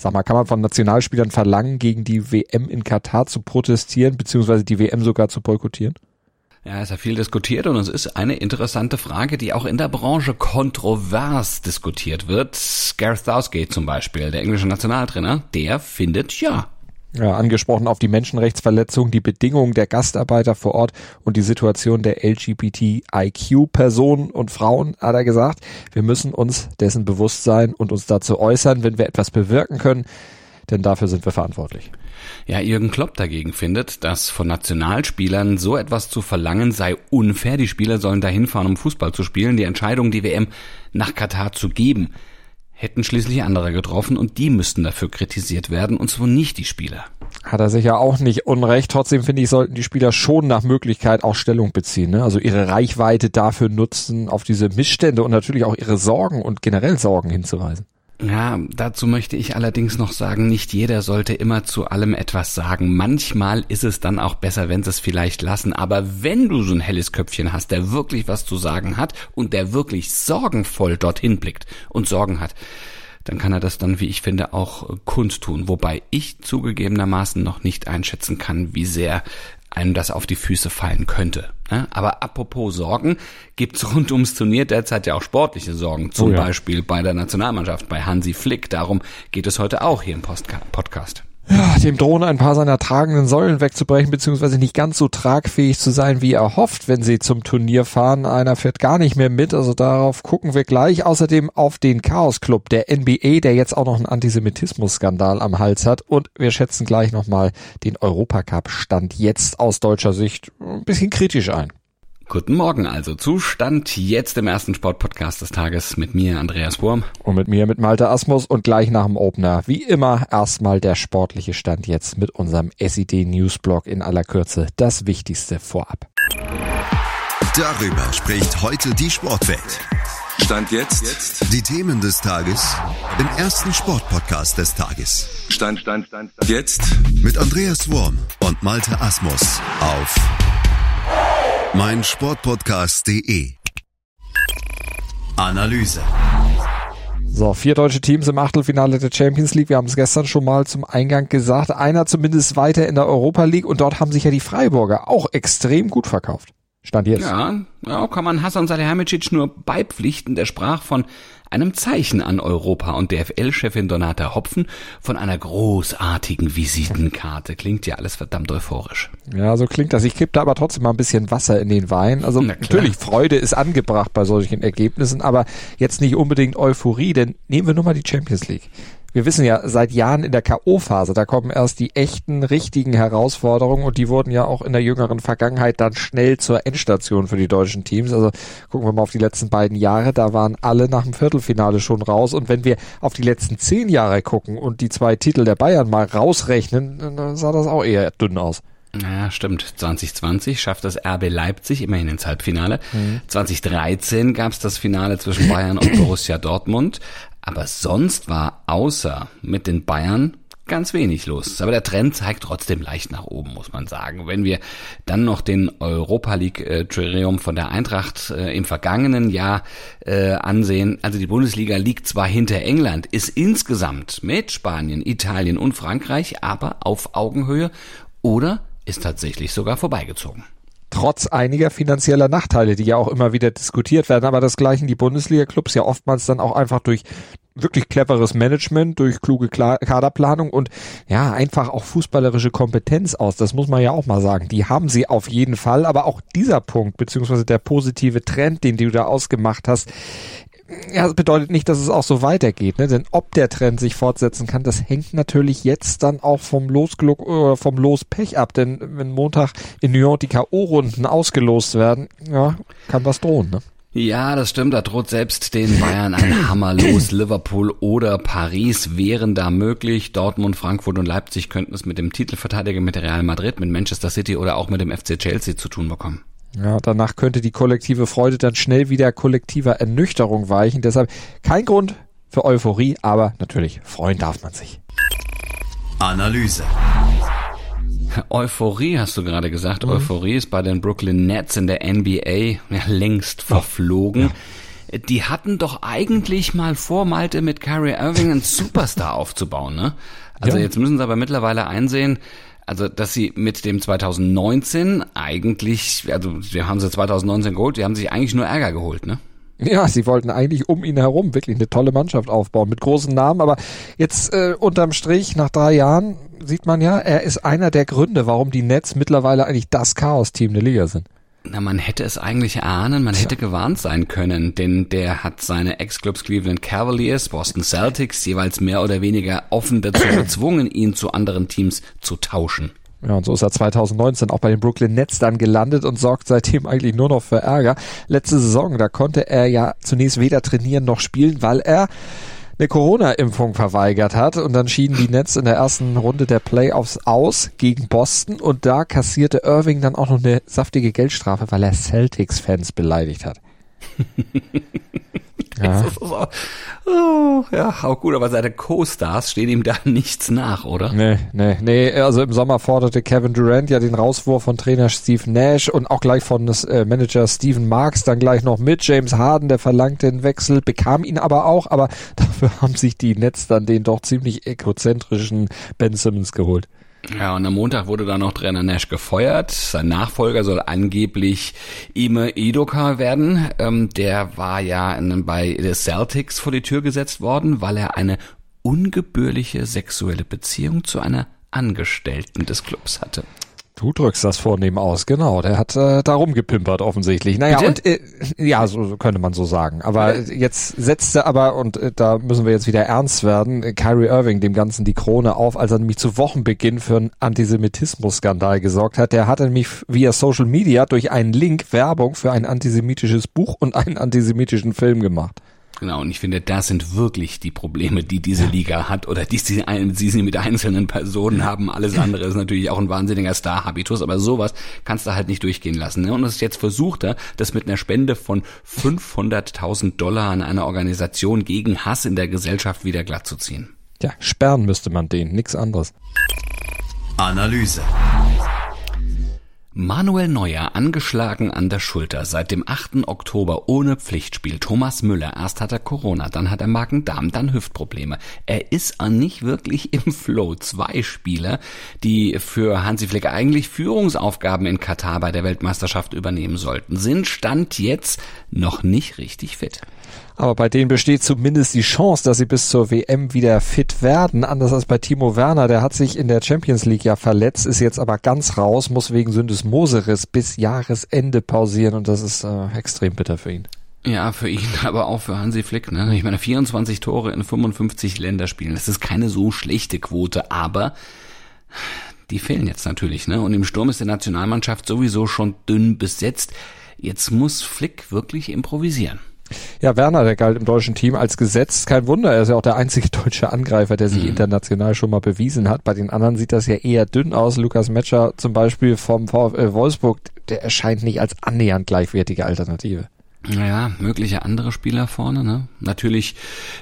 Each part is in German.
Sag mal, kann man von Nationalspielern verlangen, gegen die WM in Katar zu protestieren, beziehungsweise die WM sogar zu boykottieren? Ja, es hat viel diskutiert und es ist eine interessante Frage, die auch in der Branche kontrovers diskutiert wird. Gareth Southgate zum Beispiel, der englische Nationaltrainer, der findet ja. Ja, angesprochen auf die Menschenrechtsverletzung, die Bedingungen der Gastarbeiter vor Ort und die Situation der LGBTIQ-Personen und Frauen, hat er gesagt. Wir müssen uns dessen bewusst sein und uns dazu äußern, wenn wir etwas bewirken können, denn dafür sind wir verantwortlich. Ja, Jürgen Klopp dagegen findet, dass von Nationalspielern so etwas zu verlangen sei unfair. Die Spieler sollen dahin fahren, um Fußball zu spielen. Die Entscheidung, die WM nach Katar zu geben, hätten schließlich andere getroffen und die müssten dafür kritisiert werden und zwar nicht die Spieler. Hat er sicher auch nicht unrecht. Trotzdem finde ich, sollten die Spieler schon nach Möglichkeit auch Stellung beziehen. Ne? Also ihre Reichweite dafür nutzen, auf diese Missstände und natürlich auch ihre Sorgen und generell Sorgen hinzuweisen. Ja, dazu möchte ich allerdings noch sagen, nicht jeder sollte immer zu allem etwas sagen. Manchmal ist es dann auch besser, wenn sie es vielleicht lassen. Aber wenn du so ein helles Köpfchen hast, der wirklich was zu sagen hat und der wirklich sorgenvoll dorthin blickt und Sorgen hat, dann kann er das dann, wie ich finde, auch kundtun. Wobei ich zugegebenermaßen noch nicht einschätzen kann, wie sehr einem das auf die Füße fallen könnte. Aber apropos Sorgen, gibt's rund ums Turnier derzeit ja auch sportliche Sorgen. Zum oh ja. Beispiel bei der Nationalmannschaft, bei Hansi Flick. Darum geht es heute auch hier im Podcast ja, dem drohen ein paar seiner tragenden Säulen wegzubrechen, beziehungsweise nicht ganz so tragfähig zu sein, wie er hofft, wenn sie zum Turnier fahren. Einer fährt gar nicht mehr mit, also darauf gucken wir gleich. Außerdem auf den Chaos Club der NBA, der jetzt auch noch einen Antisemitismus-Skandal am Hals hat. Und wir schätzen gleich nochmal den Europacup-Stand jetzt aus deutscher Sicht ein bisschen kritisch ein. Guten Morgen also. Zustand jetzt im ersten Sportpodcast des Tages mit mir, Andreas Wurm. Und mit mir, mit Malte Asmus und gleich nach dem Opener. Wie immer erstmal der sportliche Stand jetzt mit unserem SID Newsblog in aller Kürze. Das Wichtigste vorab. Darüber spricht heute die Sportwelt. Stand jetzt. jetzt. Die Themen des Tages im ersten Sportpodcast des Tages. Stand, Stand, Stand, Stand. Jetzt. Mit Andreas Wurm und Malte Asmus auf mein Sportpodcast.de Analyse. So, vier deutsche Teams im Achtelfinale der Champions League. Wir haben es gestern schon mal zum Eingang gesagt. Einer zumindest weiter in der Europa League und dort haben sich ja die Freiburger auch extrem gut verkauft. Stand jetzt. Ja, ja kann man Hassan Salihamidzic nur beipflichten. Der sprach von einem Zeichen an Europa und DFL-Chefin Donata Hopfen von einer großartigen Visitenkarte. Klingt ja alles verdammt euphorisch. Ja, so klingt das. Ich kipp da aber trotzdem mal ein bisschen Wasser in den Wein. Also natürlich, Freude ist angebracht bei solchen Ergebnissen, aber jetzt nicht unbedingt Euphorie, denn nehmen wir nur mal die Champions League wir wissen ja seit Jahren in der K.O.-Phase, da kommen erst die echten, richtigen Herausforderungen und die wurden ja auch in der jüngeren Vergangenheit dann schnell zur Endstation für die deutschen Teams. Also gucken wir mal auf die letzten beiden Jahre, da waren alle nach dem Viertelfinale schon raus und wenn wir auf die letzten zehn Jahre gucken und die zwei Titel der Bayern mal rausrechnen, dann sah das auch eher dünn aus. Ja, stimmt. 2020 schafft das RB Leipzig immerhin ins Halbfinale. Mhm. 2013 gab es das Finale zwischen Bayern und Borussia Dortmund. Aber sonst war außer mit den Bayern ganz wenig los. Aber der Trend zeigt trotzdem leicht nach oben, muss man sagen. Wenn wir dann noch den Europa League äh, Triumph von der Eintracht äh, im vergangenen Jahr äh, ansehen, also die Bundesliga liegt zwar hinter England, ist insgesamt mit Spanien, Italien und Frankreich aber auf Augenhöhe oder ist tatsächlich sogar vorbeigezogen trotz einiger finanzieller Nachteile, die ja auch immer wieder diskutiert werden. Aber das gleichen die Bundesliga-Clubs ja oftmals dann auch einfach durch wirklich cleveres Management, durch kluge Kaderplanung und ja, einfach auch fußballerische Kompetenz aus. Das muss man ja auch mal sagen. Die haben sie auf jeden Fall. Aber auch dieser Punkt, beziehungsweise der positive Trend, den du da ausgemacht hast, ja, bedeutet nicht, dass es auch so weitergeht, ne? Denn ob der Trend sich fortsetzen kann, das hängt natürlich jetzt dann auch vom Losglück oder vom Lospech ab. Denn wenn Montag in New York die K.O.-Runden ausgelost werden, ja, kann was drohen, ne? Ja, das stimmt. Da droht selbst den Bayern ein Hammer los. Liverpool oder Paris wären da möglich. Dortmund, Frankfurt und Leipzig könnten es mit dem Titelverteidiger, mit Real Madrid, mit Manchester City oder auch mit dem FC Chelsea zu tun bekommen. Ja, danach könnte die kollektive Freude dann schnell wieder kollektiver Ernüchterung weichen. Deshalb kein Grund für Euphorie, aber natürlich freuen darf man sich. Analyse. Euphorie hast du gerade gesagt. Mhm. Euphorie ist bei den Brooklyn Nets in der NBA ja, längst verflogen. Ja. die hatten doch eigentlich mal vor, Malte mit Kyrie Irving einen Superstar aufzubauen, ne? Also ja. jetzt müssen sie aber mittlerweile einsehen, also, dass sie mit dem 2019 eigentlich, also wir haben sie 2019 geholt, die haben sich eigentlich nur Ärger geholt, ne? Ja, sie wollten eigentlich um ihn herum wirklich eine tolle Mannschaft aufbauen mit großen Namen, aber jetzt äh, unterm Strich nach drei Jahren sieht man ja, er ist einer der Gründe, warum die Nets mittlerweile eigentlich das Chaos-Team der Liga sind. Na, man hätte es eigentlich erahnen, man hätte gewarnt sein können, denn der hat seine Ex-Clubs Cleveland Cavaliers, Boston Celtics jeweils mehr oder weniger offen dazu gezwungen, ihn zu anderen Teams zu tauschen. Ja, und so ist er 2019 auch bei den Brooklyn Nets dann gelandet und sorgt seitdem eigentlich nur noch für Ärger. Letzte Saison, da konnte er ja zunächst weder trainieren noch spielen, weil er eine Corona-Impfung verweigert hat und dann schieden die Nets in der ersten Runde der Playoffs aus gegen Boston und da kassierte Irving dann auch noch eine saftige Geldstrafe, weil er Celtics-Fans beleidigt hat. Ja. Oh, ja, auch gut, aber seine Co-Stars stehen ihm da nichts nach, oder? Nee, nee, nee. Also im Sommer forderte Kevin Durant ja den Rauswurf von Trainer Steve Nash und auch gleich von des, äh, Manager Steven Marks dann gleich noch mit. James Harden, der verlangte den Wechsel, bekam ihn aber auch, aber dafür haben sich die Nets dann den doch ziemlich egozentrischen Ben Simmons geholt. Ja, und am Montag wurde dann noch Trainer Nash gefeuert. Sein Nachfolger soll angeblich Ime Idoka werden. Ähm, der war ja bei den Celtics vor die Tür gesetzt worden, weil er eine ungebührliche sexuelle Beziehung zu einer Angestellten des Clubs hatte. Du drückst das vornehm aus, genau. Der hat äh, da rumgepimpert offensichtlich. Naja, Bitte? und äh, ja, so könnte man so sagen. Aber Bitte? jetzt setzte aber, und äh, da müssen wir jetzt wieder ernst werden, Kyrie Irving dem Ganzen die Krone auf, als er nämlich zu Wochenbeginn für einen Antisemitismus-Skandal gesorgt hat. Der hatte nämlich via Social Media durch einen Link Werbung für ein antisemitisches Buch und einen antisemitischen Film gemacht. Genau, und ich finde, das sind wirklich die Probleme, die diese Liga hat oder die sie, die sie mit einzelnen Personen haben. Alles andere ist natürlich auch ein wahnsinniger Star-Habitus, aber sowas kannst du halt nicht durchgehen lassen. Ne? Und es jetzt versucht er, das mit einer Spende von 500.000 Dollar an eine Organisation gegen Hass in der Gesellschaft wieder glatt zu ziehen. Ja, sperren müsste man den, nix anderes. Analyse. Manuel Neuer angeschlagen an der Schulter, seit dem 8. Oktober ohne Pflichtspiel. Thomas Müller, erst hat er Corona, dann hat er Magen-Darm, dann Hüftprobleme. Er ist nicht wirklich im Flow. Zwei Spieler, die für Hansi Flick eigentlich Führungsaufgaben in Katar bei der Weltmeisterschaft übernehmen sollten, sind Stand jetzt noch nicht richtig fit. Aber bei denen besteht zumindest die Chance, dass sie bis zur WM wieder fit werden. Anders als bei Timo Werner, der hat sich in der Champions League ja verletzt, ist jetzt aber ganz raus, muss wegen Syndesmoseriss bis Jahresende pausieren und das ist äh, extrem bitter für ihn. Ja, für ihn, aber auch für Hansi Flick. Ne? Ich meine, 24 Tore in 55 Länderspielen, das ist keine so schlechte Quote, aber die fehlen jetzt natürlich. Ne? Und im Sturm ist die Nationalmannschaft sowieso schon dünn besetzt. Jetzt muss Flick wirklich improvisieren. Ja, Werner, der galt im deutschen Team als Gesetz. Kein Wunder, er ist ja auch der einzige deutsche Angreifer, der sich mhm. international schon mal bewiesen hat. Bei den anderen sieht das ja eher dünn aus. Lukas Metscher zum Beispiel vom VfL Wolfsburg, der erscheint nicht als annähernd gleichwertige Alternative. Naja, mögliche andere Spieler vorne, ne? Natürlich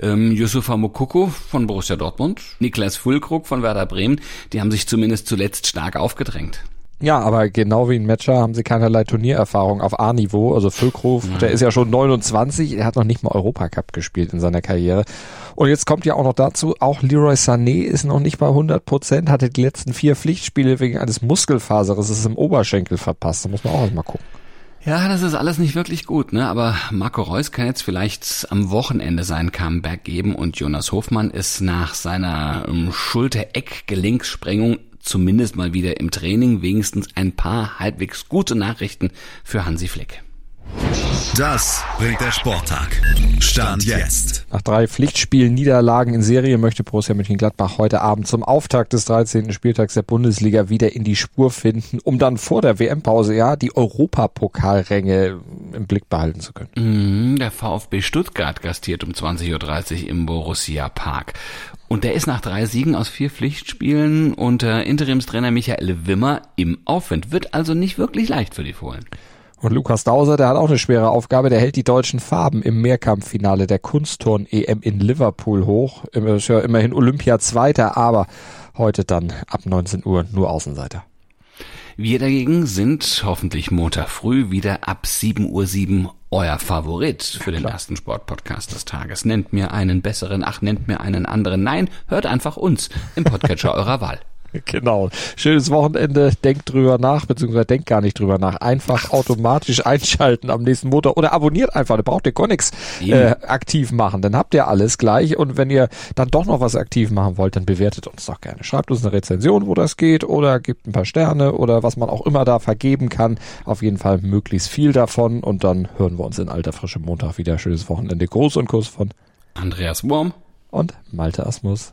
ähm, Yusufa Mokoko von Borussia Dortmund, Niklas Fulkrug von Werder Bremen, die haben sich zumindest zuletzt stark aufgedrängt. Ja, aber genau wie in Matcher haben sie keinerlei Turniererfahrung auf A-Niveau. Also Füllkrug, mhm. der ist ja schon 29, er hat noch nicht mal Europacup gespielt in seiner Karriere. Und jetzt kommt ja auch noch dazu, auch Leroy Sané ist noch nicht bei 100 Prozent, hatte die letzten vier Pflichtspiele wegen eines Muskelfaseres im Oberschenkel verpasst. Da muss man auch mal gucken. Ja, das ist alles nicht wirklich gut, ne? Aber Marco Reus kann jetzt vielleicht am Wochenende sein Comeback geben und Jonas Hofmann ist nach seiner ähm, Schulter-Eck-Gelenksprengung zumindest mal wieder im Training wenigstens ein paar halbwegs gute Nachrichten für Hansi Flick. Das bringt der Sporttag. Stand jetzt. Nach drei Pflichtspielen Niederlagen in Serie möchte Borussia Mönchengladbach heute Abend zum Auftakt des 13. Spieltags der Bundesliga wieder in die Spur finden, um dann vor der WM-Pause ja die Europapokalränge im Blick behalten zu können. Mhm, der VfB Stuttgart gastiert um 20.30 Uhr im Borussia Park. Und der ist nach drei Siegen aus vier Pflichtspielen unter Interimstrainer Michael Wimmer im Aufwind. Wird also nicht wirklich leicht für die Fohlen. Und Lukas Dauser, der hat auch eine schwere Aufgabe, der hält die deutschen Farben im Mehrkampffinale der Kunstturn-EM in Liverpool hoch. Ist ja immerhin Olympia Zweiter, aber heute dann ab 19 Uhr nur Außenseiter. Wir dagegen sind hoffentlich Montag früh wieder ab 7.07 Uhr euer Favorit für den ersten Sportpodcast des Tages. Nennt mir einen besseren, ach, nennt mir einen anderen. Nein, hört einfach uns im Podcatcher eurer Wahl. Genau. Schönes Wochenende. Denkt drüber nach, beziehungsweise denkt gar nicht drüber nach. Einfach automatisch einschalten am nächsten Montag oder abonniert einfach. Da braucht ihr gar nichts äh, aktiv machen. Dann habt ihr alles gleich. Und wenn ihr dann doch noch was aktiv machen wollt, dann bewertet uns doch gerne. Schreibt uns eine Rezension, wo das geht oder gebt ein paar Sterne oder was man auch immer da vergeben kann. Auf jeden Fall möglichst viel davon. Und dann hören wir uns in alter Frische Montag wieder. Schönes Wochenende. Gruß und Kuss von Andreas Wurm und Malte Asmus.